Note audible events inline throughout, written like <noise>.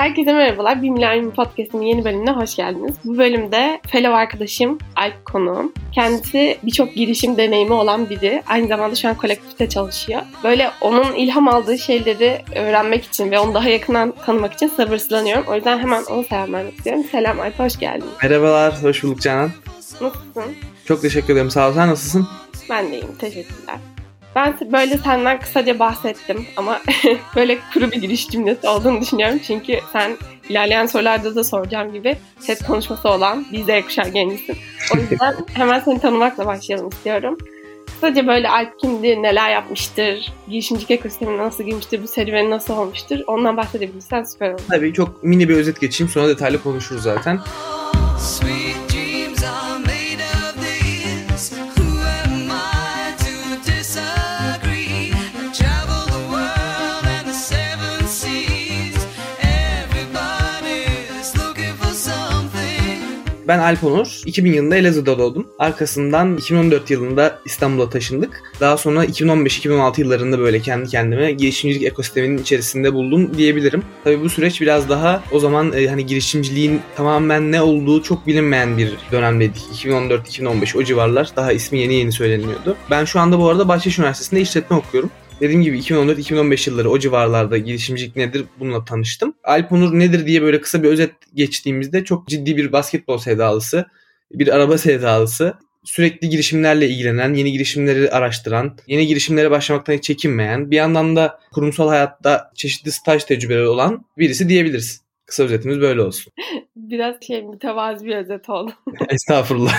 Herkese merhabalar. Bir Milenyum Podcast'ın yeni bölümüne hoş geldiniz. Bu bölümde fellow arkadaşım Alp konuğum. Kendisi birçok girişim deneyimi olan biri. Aynı zamanda şu an kolektifte çalışıyor. Böyle onun ilham aldığı şeyleri öğrenmek için ve onu daha yakından tanımak için sabırsızlanıyorum. O yüzden hemen onu selam vermek istiyorum. Selam Alp, hoş geldin. Merhabalar, hoş bulduk Canan. Nasılsın? Çok teşekkür ederim. Sağ ol. Sen nasılsın? Ben de iyiyim, teşekkürler. Ben böyle senden kısaca bahsettim ama <laughs> böyle kuru bir giriş cümlesi olduğunu düşünüyorum. Çünkü sen ilerleyen sorularda da soracağım gibi set konuşması olan bir Z kuşağı gencisin. O yüzden <laughs> hemen seni tanımakla başlayalım istiyorum. Kısaca böyle Alp kimdir, neler yapmıştır, girişimcilik ekosistemine nasıl girmiştir, bu serüveni nasıl olmuştur ondan bahsedebilirsen süper olur. Tabii çok mini bir özet geçeyim sonra detaylı konuşuruz zaten. Ben Alp Onur. 2000 yılında Elazığ'da doğdum. Arkasından 2014 yılında İstanbul'a taşındık. Daha sonra 2015-2016 yıllarında böyle kendi kendime girişimcilik ekosisteminin içerisinde buldum diyebilirim. Tabii bu süreç biraz daha o zaman e, hani girişimciliğin tamamen ne olduğu çok bilinmeyen bir dönemdeydik. 2014-2015 o civarlar daha ismi yeni yeni söyleniyordu. Ben şu anda bu arada Bahçeşehir Üniversitesi'nde işletme okuyorum. Dediğim gibi 2014-2015 yılları o civarlarda girişimcilik nedir bununla tanıştım. Alp Onur nedir diye böyle kısa bir özet geçtiğimizde çok ciddi bir basketbol sevdalısı, bir araba sevdalısı, sürekli girişimlerle ilgilenen, yeni girişimleri araştıran, yeni girişimlere başlamaktan hiç çekinmeyen, bir yandan da kurumsal hayatta çeşitli staj tecrübeleri olan birisi diyebiliriz. Kısa özetimiz böyle olsun. <laughs> biraz şey mütevazi bir özet oldu. <laughs> Estağfurullah.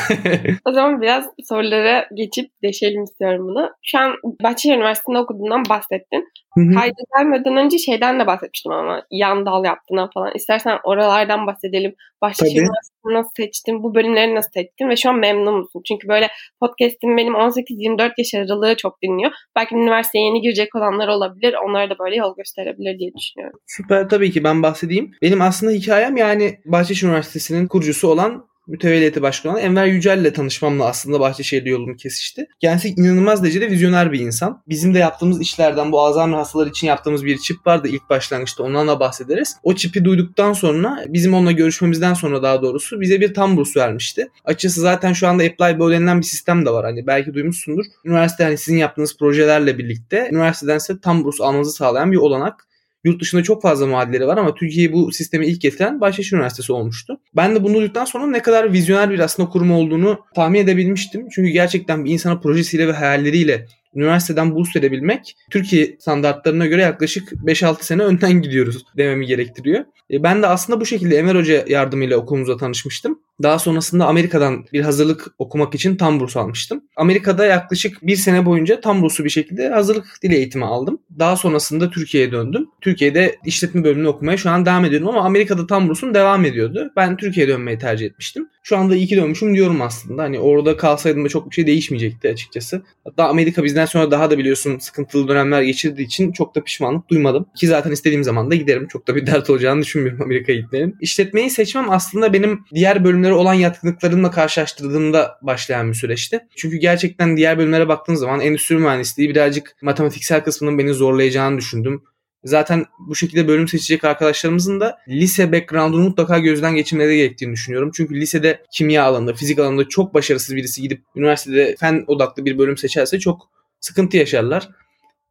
o zaman biraz sorulara geçip deşelim istiyorum bunu. Şu an Bahçeşehir Üniversitesi'nde okuduğundan bahsettin. Kayda gelmeden önce şeyden de bahsetmiştim ama yan dal yaptığından falan. İstersen oralardan bahsedelim. Bahçeşehir Üniversitesi'ni nasıl seçtin? Bu bölümleri nasıl seçtin? Ve şu an memnun musun? Çünkü böyle podcast'im benim 18-24 yaş aralığı çok dinliyor. Belki üniversiteye yeni girecek olanlar olabilir. Onlara da böyle yol gösterebilir diye düşünüyorum. Süper tabii ki ben bahsedeyim. Benim aslında hikayem yani Bahçeşehir Üniversitesi'nin kurucusu olan mütevelliyeti başkanı Enver Yücel ile tanışmamla aslında Bahçeşehir'de yolum kesişti. Kendisi inanılmaz derecede vizyoner bir insan. Bizim de yaptığımız işlerden bu Alzheimer hastaları için yaptığımız bir çip vardı ilk başlangıçta ondan da bahsederiz. O çipi duyduktan sonra bizim onunla görüşmemizden sonra daha doğrusu bize bir tam burs vermişti. Açıkçası zaten şu anda Apply Bow denilen bir sistem de var. Hani belki duymuşsundur. Üniversite hani sizin yaptığınız projelerle birlikte üniversiteden size tam burs almanızı sağlayan bir olanak. Yurt dışında çok fazla muadilleri var ama Türkiye'ye bu sistemi ilk getiren Bahçeşehir Üniversitesi olmuştu. Ben de bunu duyduktan sonra ne kadar vizyoner bir aslında kurum olduğunu tahmin edebilmiştim. Çünkü gerçekten bir insana projesiyle ve hayalleriyle üniversiteden burs verebilmek Türkiye standartlarına göre yaklaşık 5-6 sene önden gidiyoruz dememi gerektiriyor. E, ben de aslında bu şekilde Emer Hoca yardımıyla okulumuza tanışmıştım. Daha sonrasında Amerika'dan bir hazırlık okumak için tam burs almıştım. Amerika'da yaklaşık bir sene boyunca tam burslu bir şekilde hazırlık dil eğitimi aldım. Daha sonrasında Türkiye'ye döndüm. Türkiye'de işletme bölümünü okumaya şu an devam ediyorum ama Amerika'da tam bursum devam ediyordu. Ben Türkiye'ye dönmeyi tercih etmiştim. Şu anda iyi ki dönmüşüm diyorum aslında. Hani orada kalsaydım da çok bir şey değişmeyecekti açıkçası. Hatta Amerika bizden sonra daha da biliyorsun sıkıntılı dönemler geçirdiği için çok da pişmanlık duymadım. Ki zaten istediğim zaman da giderim. Çok da bir <laughs> dert olacağını düşünmüyorum Amerika'ya gitmenin. İşletmeyi seçmem aslında benim diğer bölümlere olan yatkınlıklarımla karşılaştırdığımda başlayan bir süreçti. Çünkü gerçekten diğer bölümlere baktığım zaman endüstri mühendisliği birazcık matematiksel kısmının beni zorlayacağını düşündüm. Zaten bu şekilde bölüm seçecek arkadaşlarımızın da lise background'unu mutlaka gözden geçirmeleri gerektiğini düşünüyorum. Çünkü lisede kimya alanında, fizik alanında çok başarısız birisi gidip üniversitede fen odaklı bir bölüm seçerse çok sıkıntı yaşarlar.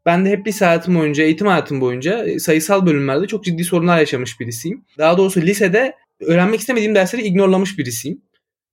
Ben de hep lise hayatım boyunca, eğitim hayatım boyunca e, sayısal bölümlerde çok ciddi sorunlar yaşamış birisiyim. Daha doğrusu lisede öğrenmek istemediğim dersleri ignorlamış birisiyim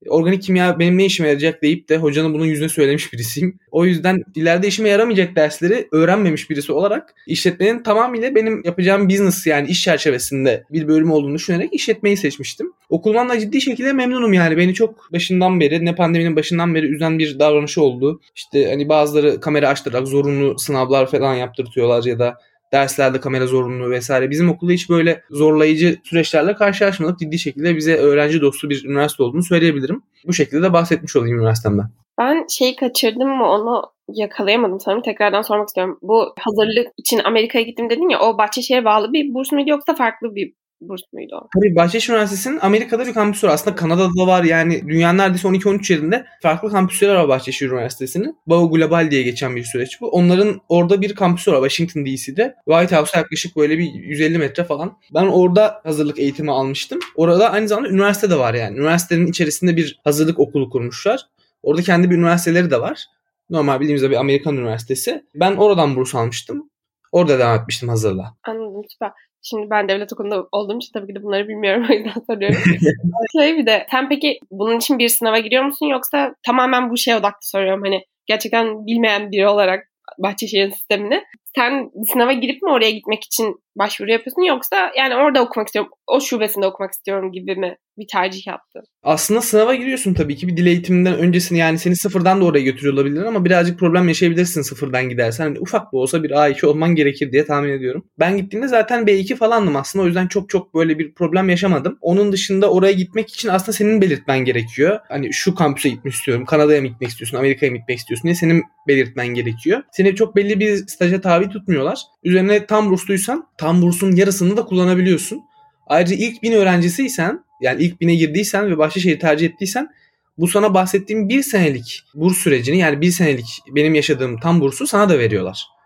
organik kimya benim ne işime yarayacak deyip de hocanın bunun yüzüne söylemiş <laughs> birisiyim. O yüzden ileride işime yaramayacak dersleri öğrenmemiş birisi olarak işletmenin tamamıyla benim yapacağım business yani iş çerçevesinde bir bölüm olduğunu düşünerek işletmeyi seçmiştim. Okulumdan da ciddi şekilde memnunum yani. Beni çok başından beri ne pandeminin başından beri üzen bir davranışı oldu. İşte hani bazıları kamera açtırarak zorunlu sınavlar falan yaptırtıyorlar ya da derslerde kamera zorunluluğu vesaire. Bizim okulda hiç böyle zorlayıcı süreçlerle karşılaşmadık. Ciddi şekilde bize öğrenci dostu bir üniversite olduğunu söyleyebilirim. Bu şekilde de bahsetmiş olayım üniversitemden. Ben şeyi kaçırdım mı onu yakalayamadım sanırım. Tekrardan sormak istiyorum. Bu hazırlık için Amerika'ya gittim dedin ya o Bahçeşehir'e bağlı bir burs muydu yoksa farklı bir burs muydu o? Tabii Bahçeşehir Üniversitesi'nin Amerika'da bir kampüsü var. Aslında Kanada'da da var yani dünyanın neredeyse 12-13 yerinde farklı kampüsleri var Bahçeşehir Üniversitesi'nin. Bao Global diye geçen bir süreç bu. Onların orada bir kampüsü var Washington DC'de. White House'a yaklaşık böyle bir 150 metre falan. Ben orada hazırlık eğitimi almıştım. Orada aynı zamanda üniversite de var yani. Üniversitenin içerisinde bir hazırlık okulu kurmuşlar. Orada kendi bir üniversiteleri de var. Normal bildiğimiz bir Amerikan üniversitesi. Ben oradan burs almıştım. Orada devam etmiştim hazırla. Anladım süper. Şimdi ben devlet okulunda olduğum için tabii ki de bunları bilmiyorum <laughs> o yüzden soruyorum. <laughs> şey bir de sen peki bunun için bir sınava giriyor musun yoksa tamamen bu şeye odaklı soruyorum hani gerçekten bilmeyen biri olarak Bahçeşehir'in sistemini. Sen sınava girip mi oraya gitmek için başvuru yapıyorsun yoksa yani orada okumak istiyorum, o şubesinde okumak istiyorum gibi mi bir tercih yaptın? Aslında sınava giriyorsun tabii ki bir dil eğitiminden öncesini yani seni sıfırdan da oraya götürüyor olabilir ama birazcık problem yaşayabilirsin sıfırdan gidersen. Hani ufak da olsa bir A2 olman gerekir diye tahmin ediyorum. Ben gittiğimde zaten B2 falandım aslında o yüzden çok çok böyle bir problem yaşamadım. Onun dışında oraya gitmek için aslında senin belirtmen gerekiyor. Hani şu kampüse gitmek istiyorum, Kanada'ya mı gitmek istiyorsun, Amerika'ya mı gitmek istiyorsun diye senin belirtmen gerekiyor. Seni çok belli bir staja tabi tutmuyorlar. Üzerine tam bursluysan tam bursun yarısını da kullanabiliyorsun. Ayrıca ilk bin öğrencisiysen yani ilk bine girdiysen ve Bahçeşehir'i tercih ettiysen bu sana bahsettiğim bir senelik burs sürecini yani bir senelik benim yaşadığım tam bursu sana da veriyorlar.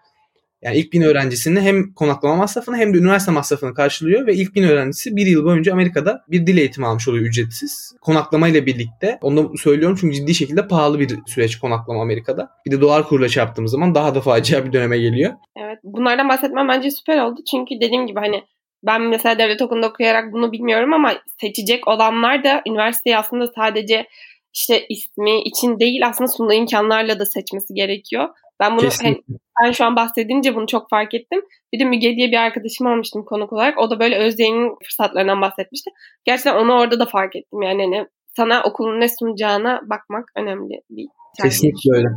Yani ilk bin öğrencisinin hem konaklama masrafını hem de üniversite masrafını karşılıyor ve ilk bin öğrencisi bir yıl boyunca Amerika'da bir dil eğitimi almış oluyor ücretsiz. Konaklama ile birlikte. Onu da söylüyorum çünkü ciddi şekilde pahalı bir süreç konaklama Amerika'da. Bir de dolar kuruyla çarptığımız zaman daha da facia bir döneme geliyor. Evet. Bunlardan bahsetmem bence süper oldu. Çünkü dediğim gibi hani ben mesela devlet okulunda okuyarak bunu bilmiyorum ama seçecek olanlar da üniversiteyi aslında sadece işte ismi için değil aslında sunduğu imkanlarla da seçmesi gerekiyor. Ben bunu hani, ben şu an bahsedince bunu çok fark ettim. Bir de Müge diye bir arkadaşım almıştım konuk olarak. O da böyle Özyeğin'in fırsatlarından bahsetmişti. Gerçekten onu orada da fark ettim. Yani hani sana okulun ne sunacağına bakmak önemli bir tercih. Kesinlikle öyle.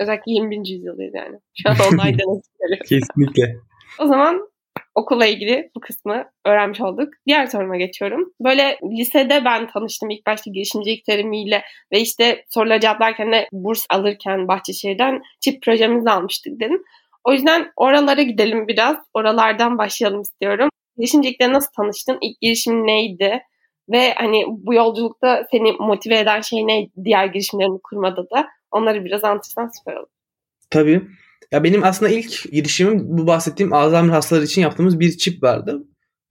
Özellikle 21. yüzyıldayız yani. Şu an online <laughs> denetim Kesinlikle. O zaman okulla ilgili bu kısmı öğrenmiş olduk. Diğer soruma geçiyorum. Böyle lisede ben tanıştım ilk başta girişimcilik terimiyle ve işte soruları cevaplarken de burs alırken Bahçeşehir'den çip projemizi almıştık dedim. O yüzden oralara gidelim biraz. Oralardan başlayalım istiyorum. Girişimcilikle nasıl tanıştın? İlk girişimin neydi? Ve hani bu yolculukta seni motive eden şey ne diğer girişimlerini kurmada da? Onları biraz anlatırsan süper olur. Tabii. Ya benim aslında ilk girişimim bu bahsettiğim Alzheimer hastaları için yaptığımız bir çip vardı.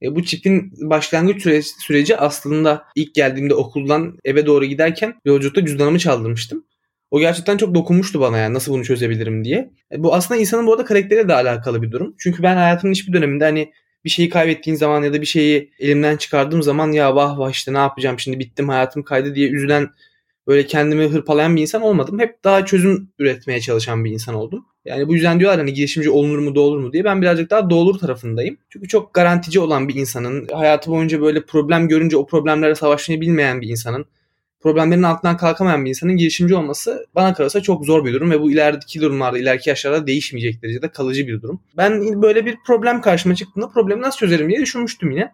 E, bu çipin başlangıç süreci, süreci aslında ilk geldiğimde okuldan eve doğru giderken yolculukta cüzdanımı çaldırmıştım. O gerçekten çok dokunmuştu bana yani nasıl bunu çözebilirim diye. E, bu aslında insanın bu arada karakteriyle de alakalı bir durum. Çünkü ben hayatımın hiçbir döneminde hani bir şeyi kaybettiğin zaman ya da bir şeyi elimden çıkardığım zaman ya vah vah işte ne yapacağım şimdi bittim hayatım kaydı diye üzülen böyle kendimi hırpalayan bir insan olmadım. Hep daha çözüm üretmeye çalışan bir insan oldum. Yani bu yüzden diyorlar hani girişimci olunur mu doğulur mu diye. Ben birazcık daha doğulur tarafındayım. Çünkü çok garantici olan bir insanın, hayatı boyunca böyle problem görünce o problemlere savaşmayı bilmeyen bir insanın, problemlerin altından kalkamayan bir insanın girişimci olması bana kalırsa çok zor bir durum ve bu ilerideki durumlarda, ileriki yaşlarda değişmeyecek derecede kalıcı bir durum. Ben böyle bir problem karşıma çıktığında problemi nasıl çözerim diye düşünmüştüm yine.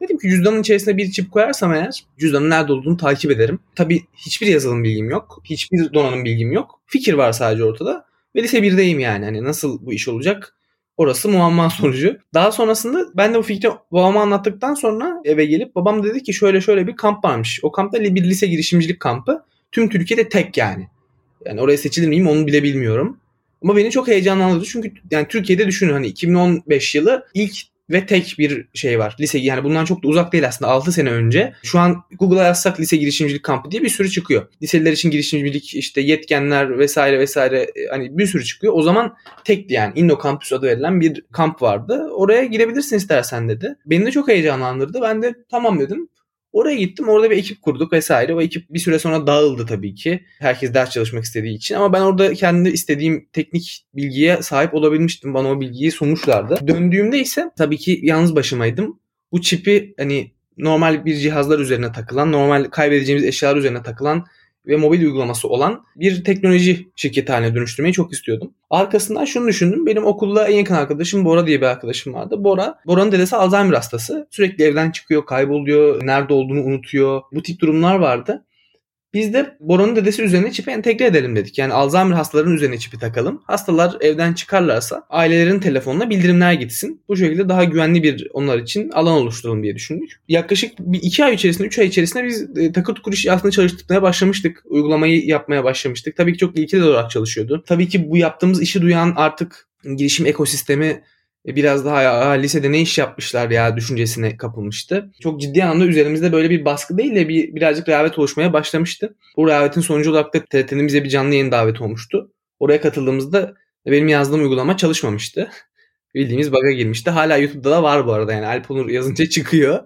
Dedim ki cüzdanın içerisine bir çip koyarsam eğer cüzdanın nerede olduğunu takip ederim. Tabii hiçbir yazılım bilgim yok. Hiçbir donanım bilgim yok. Fikir var sadece ortada. Ve lise 1'deyim yani. Hani nasıl bu iş olacak? Orası muamma <laughs> sonucu. Daha sonrasında ben de bu fikri babama anlattıktan sonra eve gelip babam dedi ki şöyle şöyle bir kamp varmış. O kampta bir lise girişimcilik kampı. Tüm Türkiye'de tek yani. Yani oraya seçilir miyim onu bile bilmiyorum. Ama beni çok heyecanlandırdı çünkü yani Türkiye'de düşünün hani 2015 yılı ilk ve tek bir şey var. Lise yani bundan çok da uzak değil aslında 6 sene önce. Şu an Google'a yazsak lise girişimcilik kampı diye bir sürü çıkıyor. Liseliler için girişimcilik işte yetkenler vesaire vesaire e, hani bir sürü çıkıyor. O zaman tekti yani Inno Campus adı verilen bir kamp vardı. Oraya girebilirsin istersen dedi. Beni de çok heyecanlandırdı. Ben de tamam dedim. Oraya gittim. Orada bir ekip kurduk vesaire. O ekip bir süre sonra dağıldı tabii ki. Herkes ders çalışmak istediği için. Ama ben orada kendi istediğim teknik bilgiye sahip olabilmiştim. Bana o bilgiyi sunmuşlardı. Döndüğümde ise tabii ki yalnız başımaydım. Bu çipi hani normal bir cihazlar üzerine takılan, normal kaybedeceğimiz eşyalar üzerine takılan ve mobil uygulaması olan bir teknoloji şirketi haline dönüştürmeyi çok istiyordum. Arkasından şunu düşündüm. Benim okulda en yakın arkadaşım Bora diye bir arkadaşım vardı. Bora, Bora'nın dedesi Alzheimer hastası. Sürekli evden çıkıyor, kayboluyor, nerede olduğunu unutuyor. Bu tip durumlar vardı. Biz de Bora'nın dedesi üzerine çipi entegre edelim dedik. Yani Alzheimer hastalarının üzerine çipi takalım. Hastalar evden çıkarlarsa ailelerin telefonuna bildirimler gitsin. Bu şekilde daha güvenli bir onlar için alan oluşturalım diye düşündük. Yaklaşık bir iki ay içerisinde, üç ay içerisinde biz e, takır tukur iş aslında çalıştırmaya başlamıştık. Uygulamayı yapmaya başlamıştık. Tabii ki çok ilkeli olarak çalışıyordu. Tabii ki bu yaptığımız işi duyan artık girişim ekosistemi biraz daha ya, lisede ne iş yapmışlar ya düşüncesine kapılmıştı. Çok ciddi anlamda üzerimizde böyle bir baskı değil de bir, birazcık rehavet oluşmaya başlamıştı. Bu rehavetin sonucu olarak da TRT'nin bize bir canlı yayın daveti olmuştu. Oraya katıldığımızda benim yazdığım uygulama çalışmamıştı. <laughs> Bildiğimiz bug'a girmişti. Hala YouTube'da da var bu arada yani Alp Onur yazınca çıkıyor.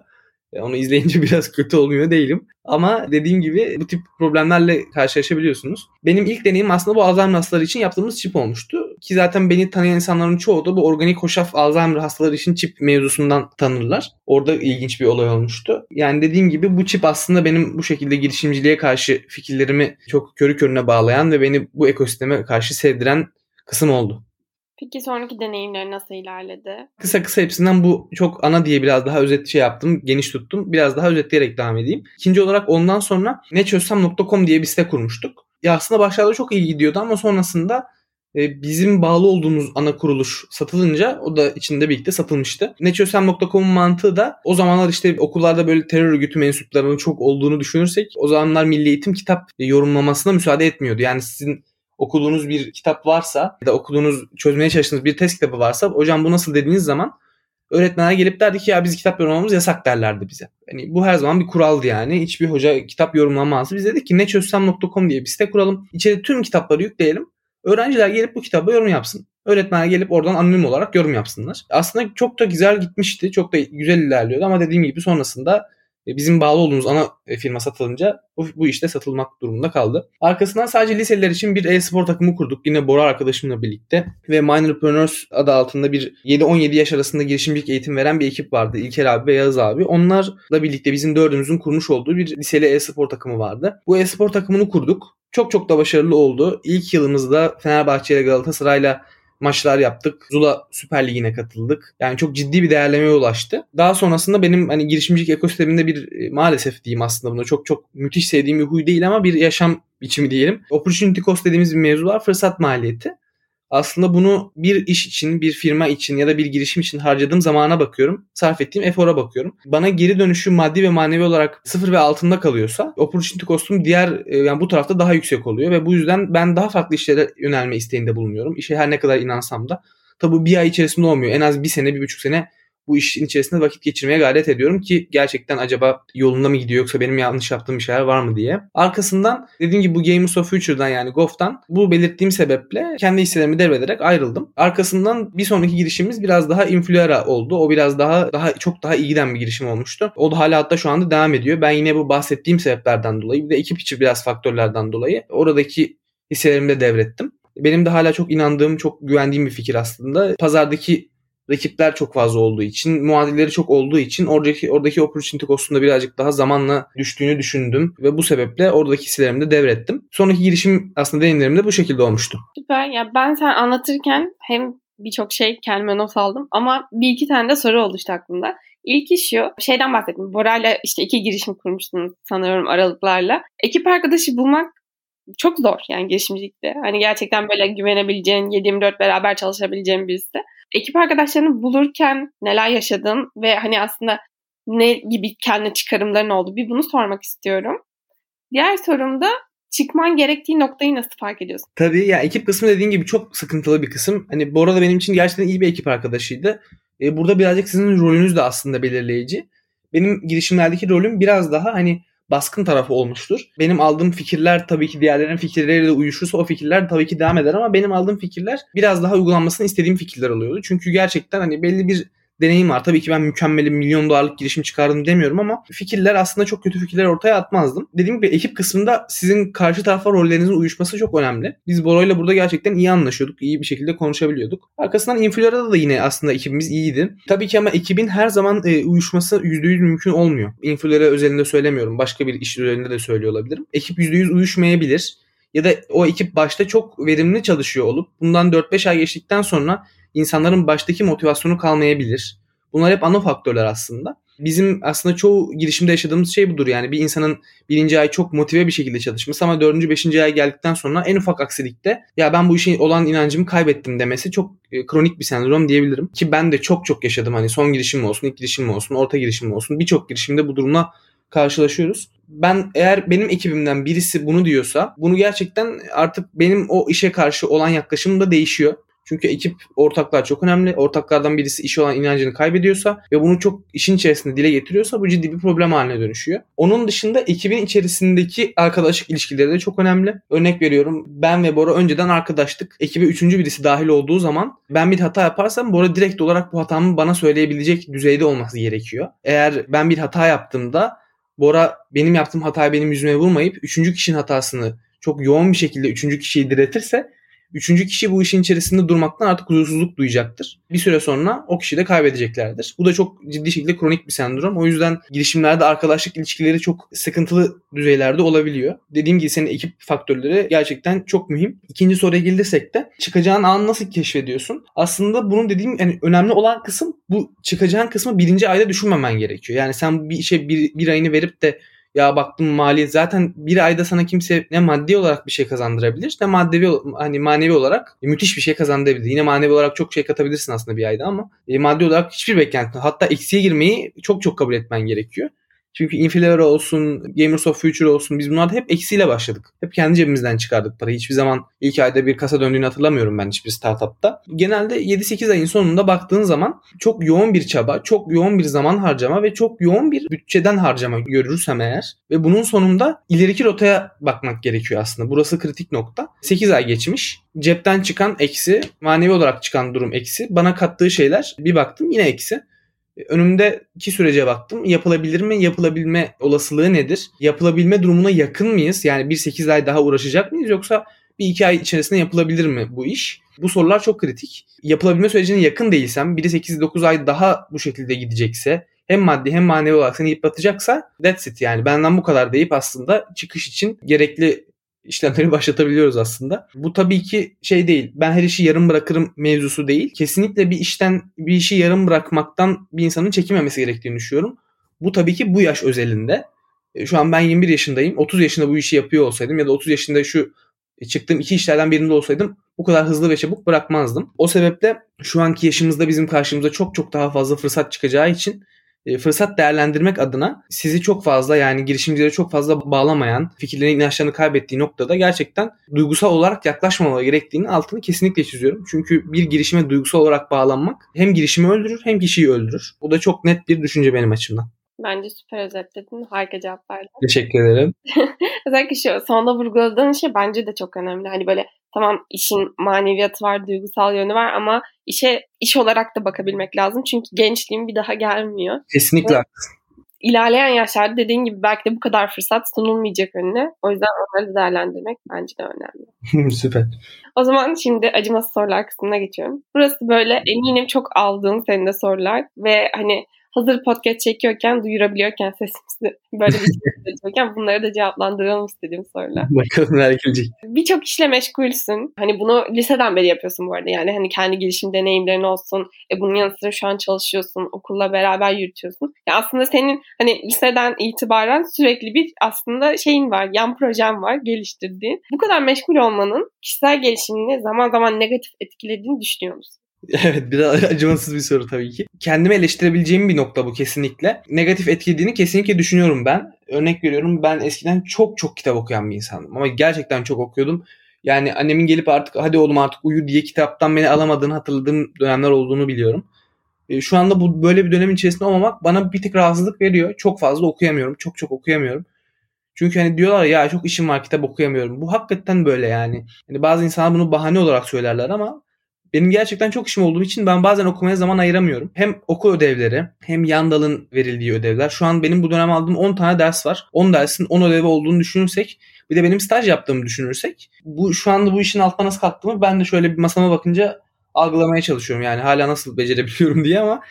Onu izleyince <laughs> biraz kötü olmuyor değilim. Ama dediğim gibi bu tip problemlerle karşılaşabiliyorsunuz. Benim ilk deneyim aslında bu Alzheimer hastaları için yaptığımız çip olmuştu. Ki zaten beni tanıyan insanların çoğu da bu organik hoşaf Alzheimer hastaları için çip mevzusundan tanırlar. Orada ilginç bir olay olmuştu. Yani dediğim gibi bu çip aslında benim bu şekilde girişimciliğe karşı fikirlerimi çok körü körüne bağlayan ve beni bu ekosisteme karşı sevdiren kısım oldu. Peki sonraki deneyimler nasıl ilerledi? Kısa kısa hepsinden bu çok ana diye biraz daha özet şey yaptım. Geniş tuttum. Biraz daha özetleyerek devam edeyim. İkinci olarak ondan sonra neçözsem.com diye bir site kurmuştuk. Ya aslında başlarda çok iyi gidiyordu ama sonrasında e, bizim bağlı olduğumuz ana kuruluş satılınca o da içinde birlikte satılmıştı. Neçözsem.com'un mantığı da o zamanlar işte okullarda böyle terör örgütü mensuplarının çok olduğunu düşünürsek o zamanlar Milli Eğitim kitap yorumlamasına müsaade etmiyordu. Yani sizin okuduğunuz bir kitap varsa ya da okuduğunuz çözmeye çalıştığınız bir test kitabı varsa hocam bu nasıl dediğiniz zaman öğretmenler gelip derdi ki ya biz kitap yorumlamamız yasak derlerdi bize. Yani bu her zaman bir kuraldı yani. Hiçbir hoca kitap yorumlamazdı. Biz dedik ki ne çözsem.com diye bir site kuralım. İçeri tüm kitapları yükleyelim. Öğrenciler gelip bu kitaba yorum yapsın. Öğretmenler gelip oradan anonim olarak yorum yapsınlar. Aslında çok da güzel gitmişti. Çok da güzel ilerliyordu ama dediğim gibi sonrasında bizim bağlı olduğumuz ana e, firma satılınca bu, bu işte satılmak durumunda kaldı. Arkasından sadece liseliler için bir e-spor takımı kurduk. Yine Bora arkadaşımla birlikte. Ve Minorpreneurs adı altında bir 7-17 yaş arasında girişimcilik eğitim veren bir ekip vardı. İlker abi ve Yağız abi. Onlarla birlikte bizim dördümüzün kurmuş olduğu bir liseli e-spor takımı vardı. Bu e-spor takımını kurduk. Çok çok da başarılı oldu. İlk yılımızda Fenerbahçe ile Galatasaray'la maçlar yaptık. Zula Süper Ligi'ne katıldık. Yani çok ciddi bir değerlemeye ulaştı. Daha sonrasında benim hani girişimcilik ekosisteminde bir e, maalesef diyeyim aslında buna çok çok müthiş sevdiğim bir huy değil ama bir yaşam biçimi diyelim. Opportunity cost dediğimiz bir mevzu var. Fırsat maliyeti aslında bunu bir iş için, bir firma için ya da bir girişim için harcadığım zamana bakıyorum. Sarf ettiğim efora bakıyorum. Bana geri dönüşü maddi ve manevi olarak sıfır ve altında kalıyorsa opportunity cost'um diğer e, yani bu tarafta daha yüksek oluyor ve bu yüzden ben daha farklı işlere yönelme isteğinde bulunuyorum. İşe her ne kadar inansam da. Tabi bir ay içerisinde olmuyor. En az bir sene, bir buçuk sene bu işin içerisinde vakit geçirmeye gayret ediyorum ki gerçekten acaba yolunda mı gidiyor yoksa benim yanlış yaptığım bir şeyler var mı diye. Arkasından dediğim gibi bu Games of Future'dan yani GoF'tan bu belirttiğim sebeple kendi hisselerimi devrederek ayrıldım. Arkasından bir sonraki girişimimiz biraz daha Influera oldu. O biraz daha daha çok daha iyi giden bir girişim olmuştu. O da hala hatta şu anda devam ediyor. Ben yine bu bahsettiğim sebeplerden dolayı bir de ekip içi biraz faktörlerden dolayı oradaki hisselerimi de devrettim. Benim de hala çok inandığım, çok güvendiğim bir fikir aslında. Pazardaki rakipler çok fazla olduğu için, muadilleri çok olduğu için oradaki oradaki opportunity cost'unda birazcık daha zamanla düştüğünü düşündüm ve bu sebeple oradaki hisselerimi de devrettim. Sonraki girişim aslında deneyimlerim de bu şekilde olmuştu. Süper. Ya ben sen anlatırken hem birçok şey kendime not aldım ama bir iki tane de soru oluştu aklımda. İlk iş şu, şeyden bahsettim. Bora'yla işte iki girişim kurmuştunuz sanıyorum aralıklarla. Ekip arkadaşı bulmak çok zor yani girişimcilikte. Hani gerçekten böyle güvenebileceğin, 7-24 beraber çalışabileceğin birisi ekip arkadaşlarını bulurken neler yaşadın ve hani aslında ne gibi kendi çıkarımların oldu bir bunu sormak istiyorum. Diğer sorum da çıkman gerektiği noktayı nasıl fark ediyorsun? Tabii ya ekip kısmı dediğin gibi çok sıkıntılı bir kısım. Hani Bora da benim için gerçekten iyi bir ekip arkadaşıydı. Ee, burada birazcık sizin rolünüz de aslında belirleyici. Benim girişimlerdeki rolüm biraz daha hani baskın tarafı olmuştur. Benim aldığım fikirler tabii ki diğerlerinin fikirleriyle uyuşursa o fikirler tabii ki devam eder ama benim aldığım fikirler biraz daha uygulanmasını istediğim fikirler oluyordu. Çünkü gerçekten hani belli bir deneyim var. Tabii ki ben mükemmel milyon dolarlık girişim çıkardım demiyorum ama fikirler aslında çok kötü fikirler ortaya atmazdım. Dediğim gibi ekip kısmında sizin karşı tarafa rollerinizin uyuşması çok önemli. Biz Boro ile burada gerçekten iyi anlaşıyorduk. iyi bir şekilde konuşabiliyorduk. Arkasından Influera'da da yine aslında ekibimiz iyiydi. Tabii ki ama ekibin her zaman e, uyuşması %100 mümkün olmuyor. Influera özelinde söylemiyorum. Başka bir iş üzerinde de söylüyor olabilirim. Ekip %100 uyuşmayabilir ya da o ekip başta çok verimli çalışıyor olup bundan 4-5 ay geçtikten sonra insanların baştaki motivasyonu kalmayabilir. Bunlar hep ana faktörler aslında. bizim aslında çoğu girişimde yaşadığımız şey budur. Yani bir insanın birinci ay çok motive bir şekilde çalışması ama dördüncü, beşinci ay geldikten sonra en ufak aksilikte ya ben bu işe olan inancımı kaybettim demesi çok e, kronik bir sendrom diyebilirim. Ki ben de çok çok yaşadım. Hani son girişim olsun, ilk girişim olsun, orta girişim olsun. Birçok girişimde bu durumla karşılaşıyoruz. Ben eğer benim ekibimden birisi bunu diyorsa bunu gerçekten artık benim o işe karşı olan yaklaşımım da değişiyor. Çünkü ekip ortaklar çok önemli. Ortaklardan birisi işe olan inancını kaybediyorsa ve bunu çok işin içerisinde dile getiriyorsa bu ciddi bir problem haline dönüşüyor. Onun dışında ekibin içerisindeki arkadaşlık ilişkileri de çok önemli. Örnek veriyorum ben ve Bora önceden arkadaştık. Ekibe üçüncü birisi dahil olduğu zaman ben bir hata yaparsam Bora direkt olarak bu hatamı bana söyleyebilecek düzeyde olması gerekiyor. Eğer ben bir hata yaptığımda Bora benim yaptığım hatayı benim yüzüme vurmayıp üçüncü kişinin hatasını çok yoğun bir şekilde üçüncü kişiyi diretirse Üçüncü kişi bu işin içerisinde durmaktan artık huzursuzluk duyacaktır. Bir süre sonra o kişi de kaybedeceklerdir. Bu da çok ciddi şekilde kronik bir sendrom. O yüzden girişimlerde arkadaşlık ilişkileri çok sıkıntılı düzeylerde olabiliyor. Dediğim gibi senin ekip faktörleri gerçekten çok mühim. İkinci soruya gelirsek de çıkacağın anı nasıl keşfediyorsun? Aslında bunun dediğim yani önemli olan kısım bu çıkacağın kısmı birinci ayda düşünmemen gerekiyor. Yani sen bir işe bir, bir ayını verip de ya baktım maliyet zaten bir ayda sana kimse ne maddi olarak bir şey kazandırabilir ne maddevi hani manevi olarak müthiş bir şey kazandırabilir. Yine manevi olarak çok şey katabilirsin aslında bir ayda ama e, maddi olarak hiçbir beklentin hatta eksiye girmeyi çok çok kabul etmen gerekiyor. Çünkü Infilera olsun, Gamers of Future olsun biz bunlarda hep eksiyle başladık. Hep kendi cebimizden çıkardık parayı. Hiçbir zaman ilk ayda bir kasa döndüğünü hatırlamıyorum ben hiçbir startupta. Genelde 7-8 ayın sonunda baktığın zaman çok yoğun bir çaba, çok yoğun bir zaman harcama ve çok yoğun bir bütçeden harcama görürsem eğer ve bunun sonunda ileriki rotaya bakmak gerekiyor aslında. Burası kritik nokta. 8 ay geçmiş. Cepten çıkan eksi, manevi olarak çıkan durum eksi. Bana kattığı şeyler bir baktım yine eksi. Önümdeki sürece baktım. Yapılabilir mi? Yapılabilme olasılığı nedir? Yapılabilme durumuna yakın mıyız? Yani bir 8 ay daha uğraşacak mıyız? Yoksa bir iki ay içerisinde yapılabilir mi bu iş? Bu sorular çok kritik. Yapılabilme sürecine yakın değilsem, biri 8-9 ay daha bu şekilde gidecekse, hem maddi hem manevi olarak seni yıpratacaksa that's it yani benden bu kadar deyip aslında çıkış için gerekli işlemleri <laughs> başlatabiliyoruz aslında. Bu tabii ki şey değil. Ben her işi yarım bırakırım mevzusu değil. Kesinlikle bir işten bir işi yarım bırakmaktan bir insanın çekinmemesi gerektiğini düşünüyorum. Bu tabii ki bu yaş özelinde. E, şu an ben 21 yaşındayım. 30 yaşında bu işi yapıyor olsaydım ya da 30 yaşında şu e, çıktığım iki işlerden birinde olsaydım bu kadar hızlı ve çabuk bırakmazdım. O sebeple şu anki yaşımızda bizim karşımıza çok çok daha fazla fırsat çıkacağı için fırsat değerlendirmek adına sizi çok fazla yani girişimcilere çok fazla bağlamayan, fikirlerini inançlarını kaybettiği noktada gerçekten duygusal olarak yaklaşmamalı gerektiğini altını kesinlikle çiziyorum. Çünkü bir girişime duygusal olarak bağlanmak hem girişimi öldürür hem kişiyi öldürür. Bu da çok net bir düşünce benim açımdan. Bence süper özetledin. Harika cevap verdin. Teşekkür ederim. <laughs> Özellikle şu sonunda vurguladığın şey bence de çok önemli. Hani böyle tamam işin maneviyatı var, duygusal yönü var ama işe iş olarak da bakabilmek lazım. Çünkü gençliğin bir daha gelmiyor. Kesinlikle haklısın. İlerleyen yaşlarda dediğin gibi belki de bu kadar fırsat sunulmayacak önüne. O yüzden onları değerlendirmek bence de önemli. <laughs> Süper. O zaman şimdi acımasız sorular kısmına geçiyorum. Burası böyle eminim çok aldığın senin de sorular ve hani hazır podcast çekiyorken, duyurabiliyorken sesimizi böyle bir <laughs> şey çekiyorken bunları da cevaplandıralım istediğim sorular. Bakalım neler gelecek. Birçok işle meşgulsün. Hani bunu liseden beri yapıyorsun bu arada. Yani hani kendi gelişim deneyimlerin olsun. E bunun yanı sıra şu an çalışıyorsun. Okulla beraber yürütüyorsun. Ya aslında senin hani liseden itibaren sürekli bir aslında şeyin var. Yan projen var geliştirdiğin. Bu kadar meşgul olmanın kişisel gelişimini zaman zaman negatif etkilediğini düşünüyor musun? <laughs> Evet biraz <laughs> acımasız bir soru tabii ki. Kendimi eleştirebileceğim bir nokta bu kesinlikle. Negatif etkilediğini kesinlikle düşünüyorum ben. Örnek veriyorum ben eskiden çok çok kitap okuyan bir insandım. Ama gerçekten çok okuyordum. Yani annemin gelip artık hadi oğlum artık uyu diye kitaptan beni alamadığını hatırladığım dönemler olduğunu biliyorum. E, şu anda bu böyle bir dönemin içerisinde olmamak bana bir tık rahatsızlık veriyor. Çok fazla okuyamıyorum. Çok çok okuyamıyorum. Çünkü hani diyorlar ya çok işim var kitap okuyamıyorum. Bu hakikaten böyle yani. yani bazı insanlar bunu bahane olarak söylerler ama benim gerçekten çok işim olduğu için ben bazen okumaya zaman ayıramıyorum. Hem okul ödevleri hem yan dalın verildiği ödevler. Şu an benim bu dönem aldığım 10 tane ders var. 10 dersin 10 ödevi olduğunu düşünürsek bir de benim staj yaptığımı düşünürsek bu şu anda bu işin altına nasıl kalktığımı ben de şöyle bir masama bakınca algılamaya çalışıyorum. Yani hala nasıl becerebiliyorum <laughs> diye ama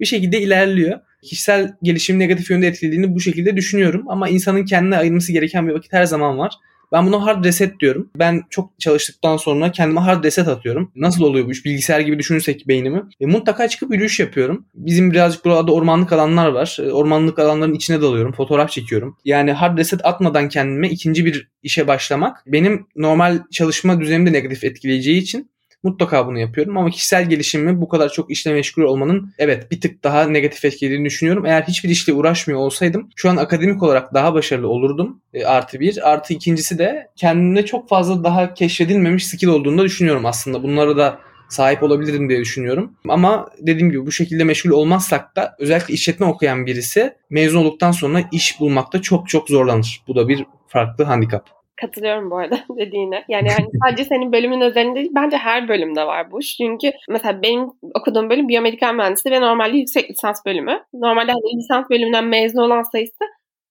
bir şekilde ilerliyor. Kişisel gelişim negatif yönde etkilediğini bu şekilde düşünüyorum ama insanın kendine ayırması gereken bir vakit her zaman var. Ben buna hard reset diyorum. Ben çok çalıştıktan sonra kendime hard reset atıyorum. Nasıl oluyor bu iş? Bilgisayar gibi düşünürsek beynimi. E, mutlaka çıkıp yürüyüş yapıyorum. Bizim birazcık burada ormanlık alanlar var. E, ormanlık alanların içine dalıyorum. Fotoğraf çekiyorum. Yani hard reset atmadan kendime ikinci bir işe başlamak benim normal çalışma düzenimde negatif etkileyeceği için Mutlaka bunu yapıyorum ama kişisel gelişimimi bu kadar çok işle meşgul olmanın evet bir tık daha negatif etkilediğini düşünüyorum. Eğer hiçbir işle uğraşmıyor olsaydım şu an akademik olarak daha başarılı olurdum. E, artı bir. Artı ikincisi de kendimde çok fazla daha keşfedilmemiş skill olduğunu da düşünüyorum aslında. Bunlara da sahip olabilirim diye düşünüyorum. Ama dediğim gibi bu şekilde meşgul olmazsak da özellikle işletme okuyan birisi mezun olduktan sonra iş bulmakta çok çok zorlanır. Bu da bir farklı handikap. Katılıyorum bu arada <laughs> dediğine. Yani hani <laughs> sadece senin bölümün özelinde değil, bence her bölümde var bu. Çünkü mesela benim okuduğum bölüm biyomedikal mühendisliği ve normalde yüksek lisans bölümü. Normalde hani lisans bölümünden mezun olan sayısı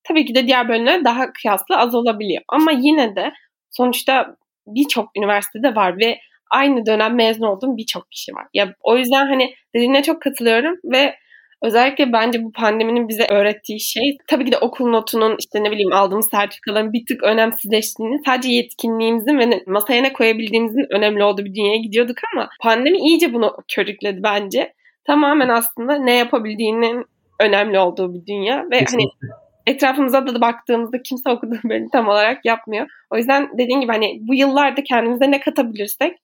tabii ki de diğer bölümlere daha kıyaslı az olabiliyor. Ama yine de sonuçta birçok üniversitede var ve aynı dönem mezun olduğum birçok kişi var. Ya o yüzden hani dediğine çok katılıyorum ve Özellikle bence bu pandeminin bize öğrettiği şey tabii ki de okul notunun işte ne bileyim aldığımız sertifikaların bir tık önemsizleştiğini sadece yetkinliğimizin ve masaya ne koyabildiğimizin önemli olduğu bir dünyaya gidiyorduk ama pandemi iyice bunu körükledi bence. Tamamen aslında ne yapabildiğinin önemli olduğu bir dünya ve hani Kesinlikle. hani etrafımıza da baktığımızda kimse okuduğu bölümü tam olarak yapmıyor. O yüzden dediğim gibi hani bu yıllarda kendimize ne katabilirsek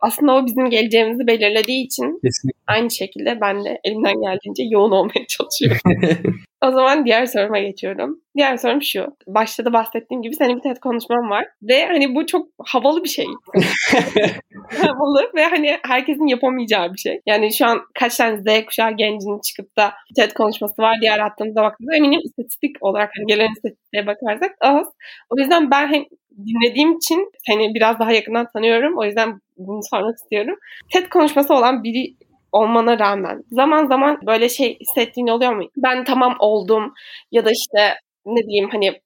aslında o bizim geleceğimizi belirlediği için Kesinlikle. aynı şekilde ben de elimden geldiğince yoğun olmaya <laughs> çalışıyorum. O zaman diğer soruma geçiyorum. Diğer sorum şu. Başta da bahsettiğim gibi senin bir TED konuşman var. Ve hani bu çok havalı bir şey. <laughs> havalı ve hani herkesin yapamayacağı bir şey. Yani şu an kaç tane Z kuşağı gencinin çıkıp da TED konuşması var diğer attığımızda baktığımızda eminim istatistik olarak hani gelen istatistiğe bakarsak az. O yüzden ben hem dinlediğim için seni biraz daha yakından tanıyorum. O yüzden bunu sormak istiyorum. TED konuşması olan biri olmana rağmen zaman zaman böyle şey hissettiğin oluyor mu? Ben tamam oldum ya da işte ne diyeyim hani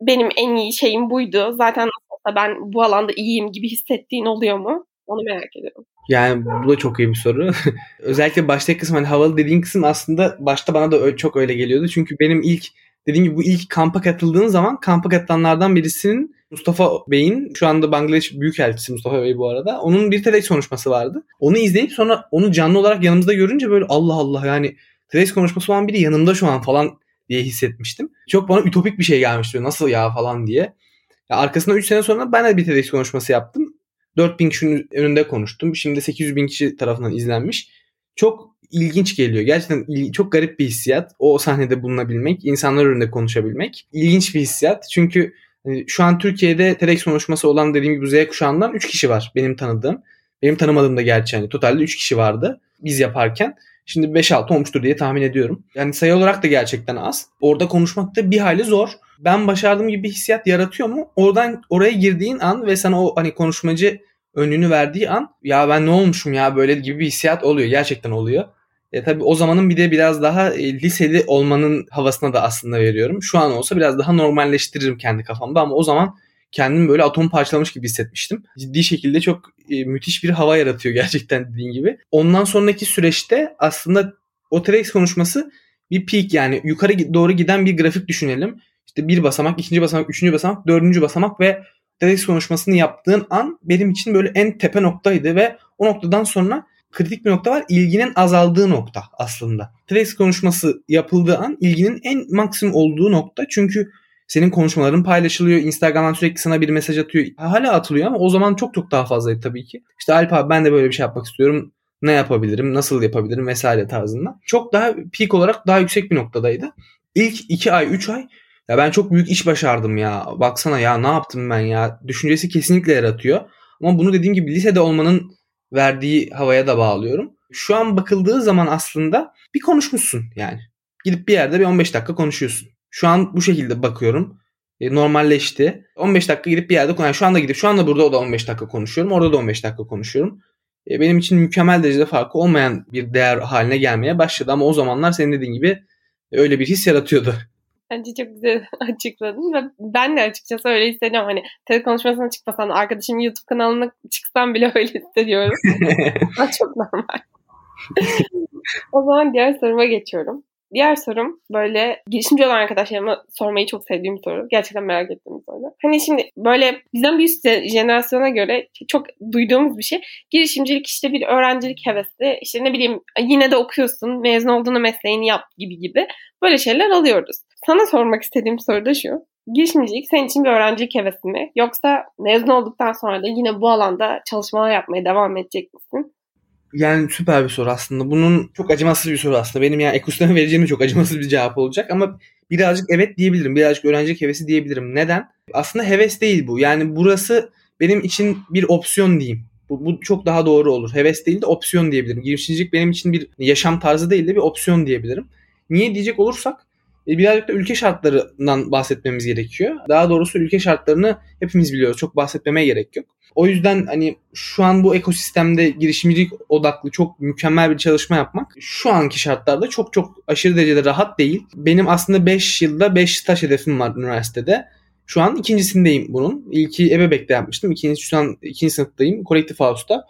benim en iyi şeyim buydu. Zaten nasıl ben bu alanda iyiyim gibi hissettiğin oluyor mu? Onu merak ediyorum. Yani bu da çok iyi bir soru. <laughs> Özellikle baştaki kısım hani havalı dediğin kısım aslında başta bana da çok öyle geliyordu. Çünkü benim ilk dediğim gibi bu ilk kampa katıldığın zaman kampa katılanlardan birisinin Mustafa Bey'in şu anda Bangladeş Büyükelçisi Mustafa Bey bu arada. Onun bir TEDx konuşması vardı. Onu izleyip sonra onu canlı olarak yanımızda görünce böyle Allah Allah yani TEDx konuşması olan biri yanımda şu an falan diye hissetmiştim. Çok bana ütopik bir şey gelmişti. Nasıl ya falan diye. Ya arkasında 3 sene sonra ben de bir TEDx konuşması yaptım. 4000 kişinin önünde konuştum. Şimdi 800 bin kişi tarafından izlenmiş. Çok ilginç geliyor. Gerçekten çok garip bir hissiyat. O sahnede bulunabilmek, insanlar önünde konuşabilmek. İlginç bir hissiyat. Çünkü hani şu an Türkiye'de TEDx konuşması olan dediğim gibi Z kuşağından 3 kişi var benim tanıdığım. Benim tanımadığım da gerçi hani totalde 3 kişi vardı biz yaparken. Şimdi 5-6 olmuştur diye tahmin ediyorum. Yani sayı olarak da gerçekten az. Orada konuşmak da bir hali zor. Ben başardığım gibi bir hissiyat yaratıyor mu? Oradan oraya girdiğin an ve sana o hani konuşmacı önünü verdiği an ya ben ne olmuşum ya böyle gibi bir hissiyat oluyor. Gerçekten oluyor. E, tabii o zamanın bir de biraz daha e, liseli olmanın havasına da aslında veriyorum. Şu an olsa biraz daha normalleştiririm kendi kafamda ama o zaman kendimi böyle atom parçalamış gibi hissetmiştim. Ciddi şekilde çok e, müthiş bir hava yaratıyor <laughs> gerçekten dediğin gibi. Ondan sonraki süreçte aslında o TEDx konuşması bir peak yani yukarı doğru giden bir grafik düşünelim. İşte bir basamak, ikinci basamak, üçüncü basamak, dördüncü basamak ve TEDx konuşmasını yaptığın an benim için böyle en tepe noktaydı ve o noktadan sonra kritik bir nokta var. İlginin azaldığı nokta aslında. TEDx konuşması yapıldığı an ilginin en maksimum olduğu nokta. Çünkü senin konuşmaların paylaşılıyor. Instagram'dan sürekli sana bir mesaj atıyor. Hala atılıyor ama o zaman çok çok daha fazlaydı tabii ki. İşte Alp abi ben de böyle bir şey yapmak istiyorum. Ne yapabilirim? Nasıl yapabilirim? Vesaire tarzında. Çok daha peak olarak daha yüksek bir noktadaydı. İlk 2 ay 3 ay ya ben çok büyük iş başardım ya. Baksana ya ne yaptım ben ya. Düşüncesi kesinlikle yaratıyor. Ama bunu dediğim gibi lisede olmanın verdiği havaya da bağlıyorum. Şu an bakıldığı zaman aslında bir konuşmuşsun yani. Gidip bir yerde bir 15 dakika konuşuyorsun. Şu an bu şekilde bakıyorum. E, normalleşti. 15 dakika gidip bir yerde konuşuyorum. Şu anda gidip şu anda burada o da 15 dakika konuşuyorum. Orada da 15 dakika konuşuyorum. E, benim için mükemmel derecede farkı olmayan bir değer haline gelmeye başladı. Ama o zamanlar senin dediğin gibi öyle bir his yaratıyordu. Bence çok güzel <laughs> açıkladın ve ben de açıkçası öyle hissediyorum. Hani TED konuşmasına çıkmasan arkadaşım YouTube kanalına çıksam bile <laughs> öyle hissediyorum. <laughs> çok normal. o zaman diğer soruma geçiyorum. Diğer sorum böyle girişimci olan arkadaşlarıma sormayı çok sevdiğim soru. Gerçekten merak ettiğim soru. Hani şimdi böyle bizden bir üst jenerasyona göre çok duyduğumuz bir şey. Girişimcilik işte bir öğrencilik hevesi. İşte ne bileyim yine de okuyorsun, mezun olduğunu mesleğini yap gibi gibi. Böyle şeyler alıyoruz. Sana sormak istediğim soru da şu. Girişimcilik senin için bir öğrencilik hevesi mi? Yoksa mezun olduktan sonra da yine bu alanda çalışmalar yapmaya devam edecek misin? Yani süper bir soru aslında. Bunun çok acımasız bir soru aslında. Benim yani ekosisteme vereceğim çok acımasız bir cevap olacak ama birazcık evet diyebilirim. Birazcık öğrencilik hevesi diyebilirim. Neden? Aslında heves değil bu. Yani burası benim için bir opsiyon diyeyim. Bu, bu çok daha doğru olur. Heves değil de opsiyon diyebilirim. Girişimcilik benim için bir yaşam tarzı değil de bir opsiyon diyebilirim. Niye diyecek olursak birazcık da ülke şartlarından bahsetmemiz gerekiyor. Daha doğrusu ülke şartlarını hepimiz biliyoruz. Çok bahsetmemeye gerek yok. O yüzden hani şu an bu ekosistemde girişimcilik odaklı çok mükemmel bir çalışma yapmak şu anki şartlarda çok çok aşırı derecede rahat değil. Benim aslında 5 yılda 5 staj hedefim var üniversitede. Şu an ikincisindeyim bunun. İlki Ebebek'te yapmıştım. İkincisi şu an ikinci sınıftayım. Collective House'da.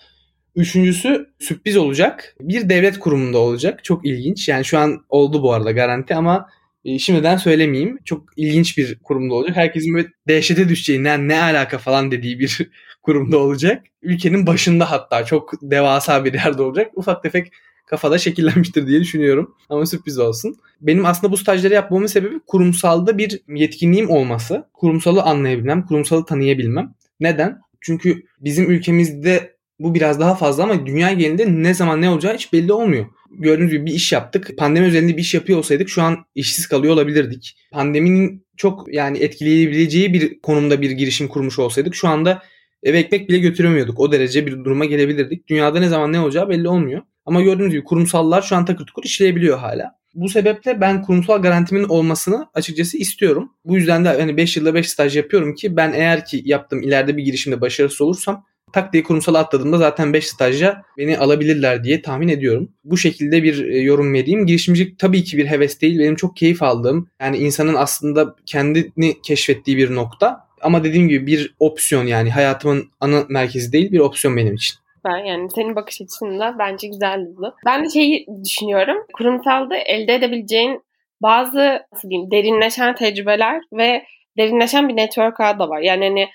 Üçüncüsü sürpriz olacak. Bir devlet kurumunda olacak. Çok ilginç. Yani şu an oldu bu arada garanti ama e, şimdiden söylemeyeyim. Çok ilginç bir kurumda olacak. Herkesin böyle dehşete düşeceği ne, ne alaka falan dediği bir <laughs> kurumda olacak. Ülkenin başında hatta çok devasa bir yerde olacak. Ufak tefek kafada şekillenmiştir diye düşünüyorum. Ama sürpriz olsun. Benim aslında bu stajları yapmamın sebebi kurumsalda bir yetkinliğim olması. Kurumsalı anlayabilmem, kurumsalı tanıyabilmem. Neden? Çünkü bizim ülkemizde bu biraz daha fazla ama dünya genelinde ne zaman ne olacağı hiç belli olmuyor. Gördüğünüz gibi bir iş yaptık. Pandemi üzerinde bir iş yapıyor olsaydık şu an işsiz kalıyor olabilirdik. Pandeminin çok yani etkileyebileceği bir konumda bir girişim kurmuş olsaydık şu anda eve ekmek bile götüremiyorduk. O derece bir duruma gelebilirdik. Dünyada ne zaman ne olacağı belli olmuyor. Ama gördüğünüz gibi kurumsallar şu an takır tukur işleyebiliyor hala. Bu sebeple ben kurumsal garantimin olmasını açıkçası istiyorum. Bu yüzden de hani 5 yılda 5 staj yapıyorum ki ben eğer ki yaptığım ileride bir girişimde başarısız olursam tak diye kurumsal atladığımda zaten 5 stajya beni alabilirler diye tahmin ediyorum. Bu şekilde bir e, yorum vereyim. Girişimcilik tabii ki bir heves değil. Benim çok keyif aldığım yani insanın aslında kendini keşfettiği bir nokta. Ama dediğim gibi bir opsiyon yani hayatımın ana merkezi değil bir opsiyon benim için. Ben yani senin bakış açısında bence güzel bu. Ben de şeyi düşünüyorum. Kurumsalda elde edebileceğin bazı nasıl diyeyim derinleşen tecrübeler ve derinleşen bir network ağı da var. Yani hani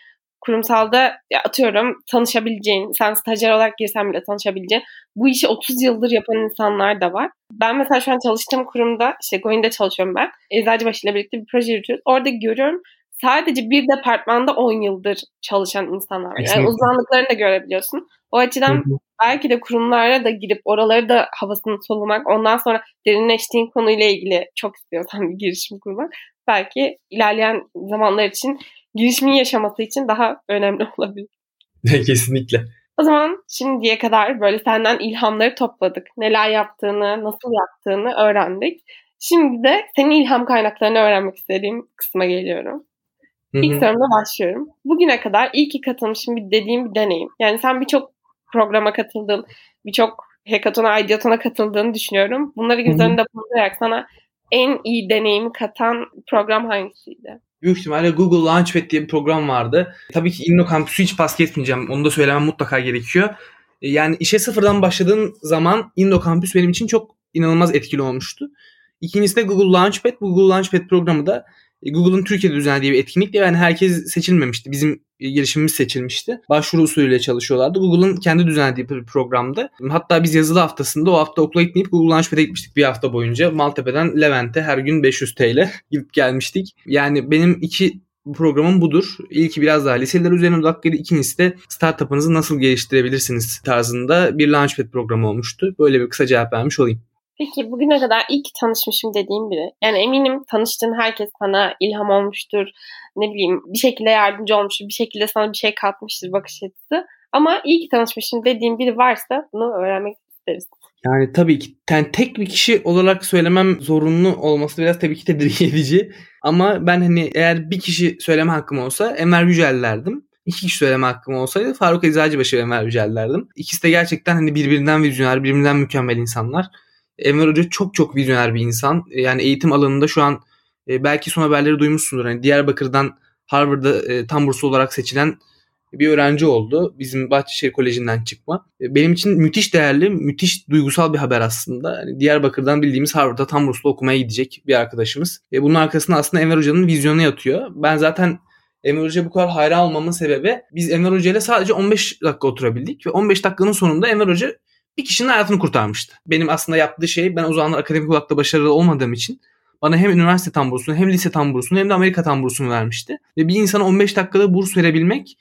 kurumsalda ya atıyorum tanışabileceğin, sen stajyer olarak girsen bile tanışabileceğin bu işi 30 yıldır yapan insanlar da var. Ben mesela şu an çalıştığım kurumda, işte Goin'de çalışıyorum ben. Eczacıbaşı ile birlikte bir proje yürütüyoruz. Orada görüyorum sadece bir departmanda 10 yıldır çalışan insanlar var. Yani uzmanlıklarını da görebiliyorsun. O açıdan belki de kurumlara da girip oraları da havasını solumak, ondan sonra derinleştiğin konuyla ilgili çok istiyorsan bir girişim kurmak belki ilerleyen zamanlar için girişimin yaşaması için daha önemli <laughs> olabilir. <laughs> Kesinlikle. O zaman şimdiye kadar böyle senden ilhamları topladık. Neler yaptığını, nasıl yaptığını öğrendik. Şimdi de senin ilham kaynaklarını öğrenmek istediğim kısma geliyorum. İlk sorumla başlıyorum. Bugüne kadar iyi ki katılmışım bir dediğim bir deneyim. Yani sen birçok programa katıldın, birçok hackathon'a, ideathon'a katıldığını düşünüyorum. Bunları göz önünde bulundurarak sana en iyi deneyimi katan program hangisiydi? Büyük ihtimalle Google Launchpad diye bir program vardı. Tabii ki Inno Campus'u hiç pas geçmeyeceğim. Onu da söylemem mutlaka gerekiyor. E, yani işe sıfırdan başladığım zaman Indo Campus benim için çok inanılmaz etkili olmuştu. İkincisi de Google Launchpad. Google Launchpad programı da Google'ın Türkiye'de düzenlediği bir etkinlikti. Yani herkes seçilmemişti. Bizim girişimimiz seçilmişti. Başvuru usulüyle çalışıyorlardı. Google'ın kendi düzenlediği bir programdı. Hatta biz yazılı haftasında o hafta okula gitmeyip Google Launchpad'e gitmiştik bir hafta boyunca. Maltepe'den Levent'e her gün 500 TL gidip gelmiştik. Yani benim iki programım budur. İlki biraz daha liseler üzerine odaklıydı. İkincisi de startup'ınızı nasıl geliştirebilirsiniz tarzında bir Launchpad programı olmuştu. Böyle bir kısa cevap vermiş olayım. Peki bugüne kadar ilk tanışmışım dediğim biri. Yani eminim tanıştığın herkes sana ilham olmuştur. Ne bileyim bir şekilde yardımcı olmuştur. Bir şekilde sana bir şey katmıştır bakış açısı. Ama iyi ki tanışmışım dediğim biri varsa bunu öğrenmek isteriz. Yani tabii ki yani tek bir kişi olarak söylemem zorunlu olması biraz tabii ki tedirgin edici. Ama ben hani eğer bir kişi söyleme hakkım olsa Enver Yücel derdim. İki kişi söyleme hakkım olsaydı Faruk Eczacıbaşı ve Enver Yücel derdim. İkisi de gerçekten hani birbirinden vizyoner, birbirinden mükemmel insanlar. Enver Hoca çok çok vizyoner bir insan. Yani eğitim alanında şu an e, belki son haberleri duymuşsundur. Hani Diyarbakır'dan Harvard'da e, tam burslu olarak seçilen bir öğrenci oldu. Bizim Bahçeşehir Koleji'nden çıkma. E, benim için müthiş değerli, müthiş duygusal bir haber aslında. Yani Diyarbakır'dan bildiğimiz Harvard'da tam Rus'ta okumaya gidecek bir arkadaşımız. E bunun arkasında aslında Enver Hoca'nın vizyonu yatıyor. Ben zaten Enver Hoca'ya bu kadar hayran olmamın sebebi biz Enver Hoca ile sadece 15 dakika oturabildik ve 15 dakikanın sonunda Enver Hoca bir kişinin hayatını kurtarmıştı. Benim aslında yaptığı şey ben o zamanlar akademik olarak da başarılı olmadığım için bana hem üniversite tam bursunu hem lise tam bursunu hem de Amerika tam bursunu vermişti. Ve bir insana 15 dakikada burs verebilmek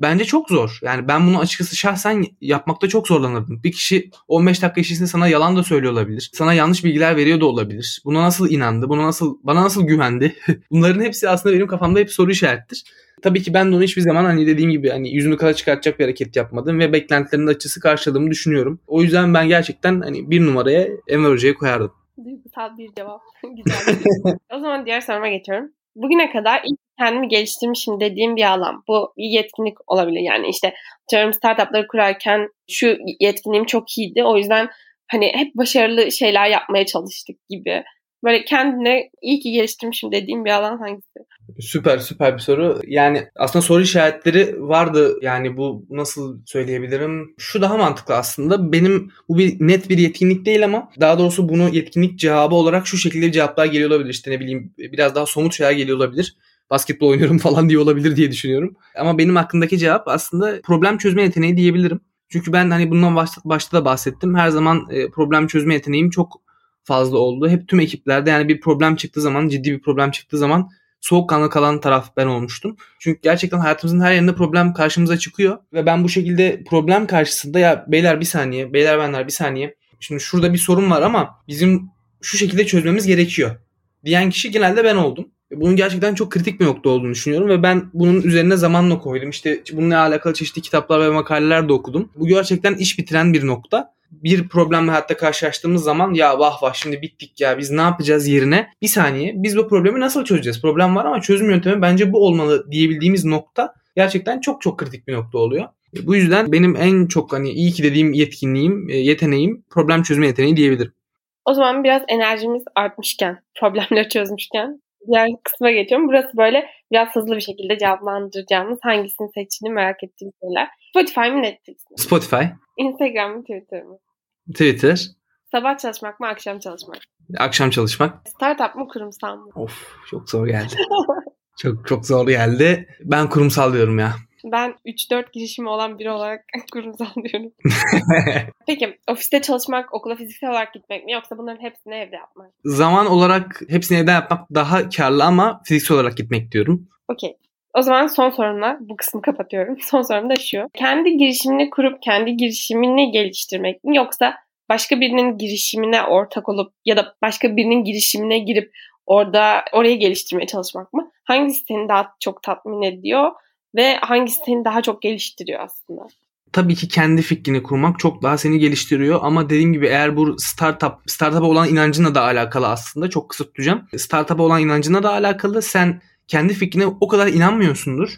bence çok zor. Yani ben bunu açıkçası şahsen yapmakta çok zorlanırdım. Bir kişi 15 dakika içerisinde sana yalan da söylüyor olabilir. Sana yanlış bilgiler veriyor da olabilir. Buna nasıl inandı? Buna nasıl bana nasıl güvendi? <laughs> Bunların hepsi aslında benim kafamda hep soru işarettir. Tabii ki ben de onu hiçbir zaman hani dediğim gibi hani yüzünü kara çıkartacak bir hareket yapmadım ve beklentilerin açısı karşıladığımı düşünüyorum. O yüzden ben gerçekten hani bir numaraya Enver Hoca'yı koyardım. Duygusal bir cevap. <laughs> Güzel. o zaman diğer soruma geçiyorum. Bugüne kadar ilk kendimi geliştirmişim dediğim bir alan. Bu bir yetkinlik olabilir. Yani işte atıyorum startupları kurarken şu yetkinliğim çok iyiydi. O yüzden hani hep başarılı şeyler yapmaya çalıştık gibi. Böyle kendine iyi ki geliştirmişim dediğim bir alan hangisi? Süper süper bir soru. Yani aslında soru işaretleri vardı. Yani bu nasıl söyleyebilirim? Şu daha mantıklı aslında. Benim bu bir net bir yetkinlik değil ama daha doğrusu bunu yetkinlik cevabı olarak şu şekilde cevaplar geliyor olabilir. İşte ne bileyim biraz daha somut şeyler geliyor olabilir basketbol oynuyorum <laughs> falan diye olabilir diye düşünüyorum. Ama benim hakkındaki cevap aslında problem çözme yeteneği diyebilirim. Çünkü ben hani bundan başta, da bahsettim. Her zaman e, problem çözme yeteneğim çok fazla oldu. Hep tüm ekiplerde yani bir problem çıktığı zaman, ciddi bir problem çıktığı zaman soğukkanlı kalan taraf ben olmuştum. Çünkü gerçekten hayatımızın her yerinde problem karşımıza çıkıyor ve ben bu şekilde problem karşısında ya beyler bir saniye, beyler benler bir saniye. Şimdi şurada bir sorun var ama bizim şu şekilde çözmemiz gerekiyor diyen kişi genelde ben oldum. Bunun gerçekten çok kritik bir nokta olduğunu düşünüyorum ve ben bunun üzerine zamanla koydum. İşte bununla alakalı çeşitli kitaplar ve makaleler de okudum. Bu gerçekten iş bitiren bir nokta bir problemle hatta karşılaştığımız zaman ya vah vah şimdi bittik ya biz ne yapacağız yerine bir saniye biz bu problemi nasıl çözeceğiz? Problem var ama çözüm yöntemi bence bu olmalı diyebildiğimiz nokta gerçekten çok çok kritik bir nokta oluyor. Bu yüzden benim en çok hani iyi ki dediğim yetkinliğim, e, yeteneğim problem çözme yeteneği diyebilirim. O zaman biraz enerjimiz artmışken, problemleri <laughs> çözmüşken diğer kısma geçiyorum. Burası böyle biraz hızlı bir şekilde cevaplandıracağımız hangisini seçtiğini merak ettiğim şeyler. Spotify mı Netflix mi? Spotify. Instagram mı Twitter mı? Twitter. Sabah çalışmak mı akşam çalışmak? Akşam çalışmak. Startup mı kurumsal mı? Of çok zor geldi. çok çok zor geldi. Ben kurumsal diyorum ya. Ben 3-4 girişimi olan biri olarak <laughs> kurumsal diyorum. <laughs> Peki ofiste çalışmak, okula fiziksel olarak gitmek mi yoksa bunların hepsini evde yapmak? Zaman olarak hepsini evde yapmak daha karlı ama fiziksel olarak gitmek diyorum. Okey. O zaman son sorumla bu kısmı kapatıyorum. <laughs> Son sorum da şu. Kendi girişimini kurup kendi girişimini geliştirmek mi yoksa başka birinin girişimine ortak olup ya da başka birinin girişimine girip orada orayı geliştirmeye çalışmak mı? Hangisi seni daha çok tatmin ediyor ve hangisi seni daha çok geliştiriyor aslında? Tabii ki kendi fikrini kurmak çok daha seni geliştiriyor ama dediğim gibi eğer bu startup startup'a olan inancına da alakalı aslında çok kısa tutacağım. Startup'a olan inancına da alakalı sen kendi fikrine o kadar inanmıyorsundur.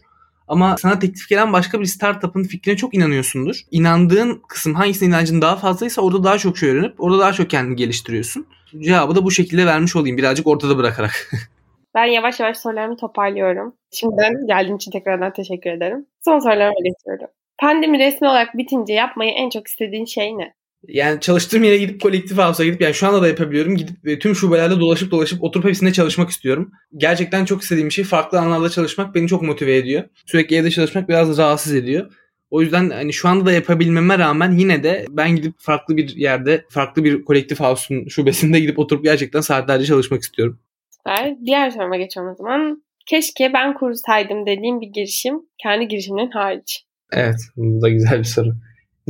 Ama sana teklif gelen başka bir startup'ın fikrine çok inanıyorsundur. İnandığın kısım hangisine inancın daha fazlaysa orada daha çok şey öğrenip orada daha çok kendini geliştiriyorsun. Cevabı da bu şekilde vermiş olayım birazcık ortada bırakarak. <laughs> ben yavaş yavaş sorularımı toparlıyorum. Şimdiden geldiğin için tekrardan teşekkür ederim. Son sorularıma geçiyorum. Pandemi resmi olarak bitince yapmayı en çok istediğin şey ne? Yani çalıştığım yere gidip kolektif house'a gidip yani şu anda da yapabiliyorum. Gidip e, tüm şubelerde dolaşıp dolaşıp oturup hepsinde çalışmak istiyorum. Gerçekten çok istediğim şey farklı alanlarda çalışmak beni çok motive ediyor. Sürekli evde çalışmak biraz rahatsız ediyor. O yüzden hani şu anda da yapabilmeme rağmen yine de ben gidip farklı bir yerde, farklı bir kolektif house'un şubesinde gidip oturup gerçekten saatlerce çalışmak istiyorum. Süper. Diğer soruma geçiyorum o zaman. Keşke ben kursaydım dediğim bir girişim kendi girişiminin hariç. Evet, bu da güzel bir soru.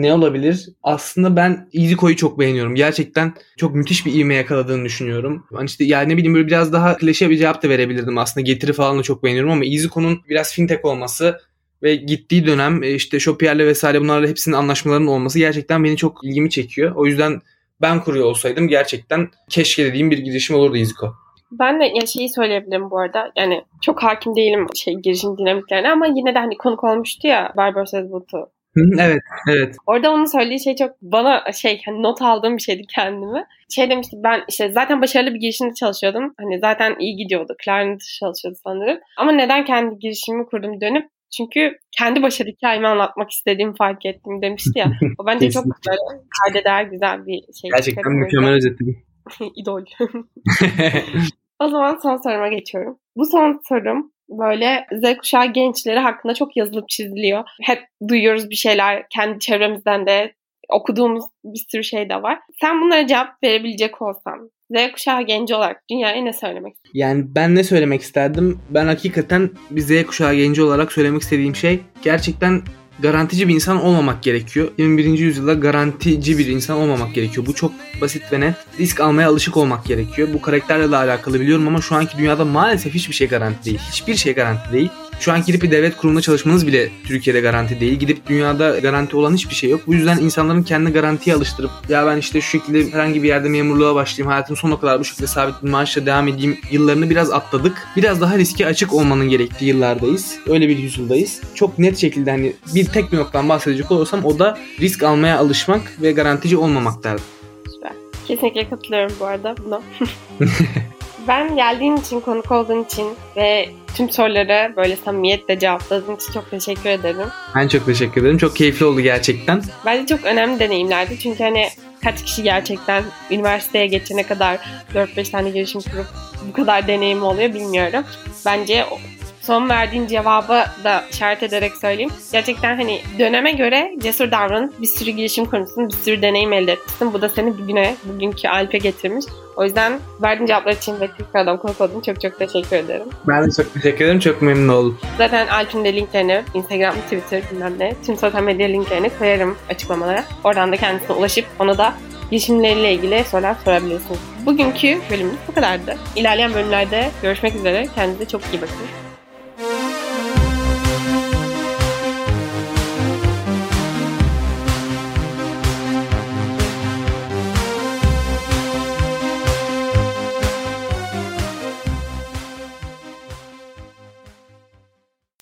Ne olabilir? Aslında ben EasyCo'yu çok beğeniyorum. Gerçekten çok müthiş bir ivme yakaladığını düşünüyorum. Hani işte yani ne bileyim böyle biraz daha klişe bir cevap da verebilirdim aslında. Getiri falan da çok beğeniyorum ama EasyCo'nun biraz fintech olması ve gittiği dönem e, işte Shopier'le vesaire bunlarla hepsinin anlaşmalarının olması gerçekten beni çok ilgimi çekiyor. O yüzden ben kuruyor olsaydım gerçekten keşke dediğim bir girişim olurdu EasyCo. Ben de ya şeyi söyleyebilirim bu arada. Yani çok hakim değilim şey girişim dinamiklerine ama yine de hani konuk olmuştu ya Barber Says Boot'u evet, evet. Orada onun söylediği şey çok bana şey hani not aldığım bir şeydi kendimi. Şey demişti ben işte zaten başarılı bir girişimde çalışıyordum. Hani zaten iyi gidiyordu. Klarnet çalışıyordu sanırım. Ama neden kendi girişimimi kurdum dönüp Çünkü kendi başarı hikayemi anlatmak istediğimi fark ettim demişti ya. <laughs> O bence çok böyle kayda değer güzel bir şey. Gerçekten mükemmel özetledin. <laughs> İdol. <laughs> o zaman son soruma geçiyorum. Bu son sorum böyle Z kuşağı gençleri hakkında çok yazılıp çiziliyor. Hep duyuyoruz bir şeyler kendi çevremizden de okuduğumuz bir sürü şey de var. Sen bunlara cevap verebilecek olsan Z kuşağı genci olarak dünyaya ne söylemek istersin? Yani ben ne söylemek isterdim? Ben hakikaten bir Z kuşağı genci olarak söylemek istediğim şey gerçekten garantici bir insan olmamak gerekiyor. 21. yüzyılda garantici bir insan olmamak gerekiyor. Bu çok basit ve net. Risk almaya alışık olmak gerekiyor. Bu karakterle de alakalı biliyorum ama şu anki dünyada maalesef hiçbir şey garanti değil. Hiçbir şey garanti değil. Şu an gidip bir devlet kurumunda çalışmanız bile Türkiye'de garanti değil. Gidip dünyada garanti olan hiçbir şey yok. Bu yüzden insanların kendini garantiye alıştırıp ya ben işte şu şekilde herhangi bir yerde memurluğa başlayayım. Hayatım sonuna kadar bu şekilde sabit bir maaşla devam edeyim. Yıllarını biraz atladık. Biraz daha riske açık olmanın gerektiği yıllardayız. Öyle bir yüzyıldayız. Çok net şekilde hani bir tek bir noktadan bahsedecek olursam o da risk almaya alışmak ve garantici olmamak derdim. Kesinlikle katılıyorum bu arada buna. <laughs> Ben geldiğin için, konuk olduğun için ve tüm soruları böyle samimiyetle cevapladığın için çok teşekkür ederim. Ben çok teşekkür ederim. Çok keyifli oldu gerçekten. Bence çok önemli deneyimlerdi. Çünkü hani kaç kişi gerçekten üniversiteye geçene kadar 4-5 tane girişim kurup bu kadar deneyim oluyor bilmiyorum. Bence son verdiğin cevabı da işaret ederek söyleyeyim. Gerçekten hani döneme göre cesur davranıp bir sürü girişim kurmuşsun, bir sürü deneyim elde etmişsin. Bu da seni bugüne, bugünkü Alp'e getirmiş. O yüzden verdiğin cevaplar için ve tekrardan konuk olduğun çok çok teşekkür ederim. Ben de çok teşekkür ederim. Çok memnun oldum. Zaten Alp'in de linklerini Instagram, Twitter bilmem ne tüm sosyal medya linklerini koyarım açıklamalara. Oradan da kendisine ulaşıp ona da girişimleriyle ilgili sorular sorabilirsiniz. Bugünkü bölümümüz bu kadardı. İlerleyen bölümlerde görüşmek üzere. Kendinize çok iyi bakın.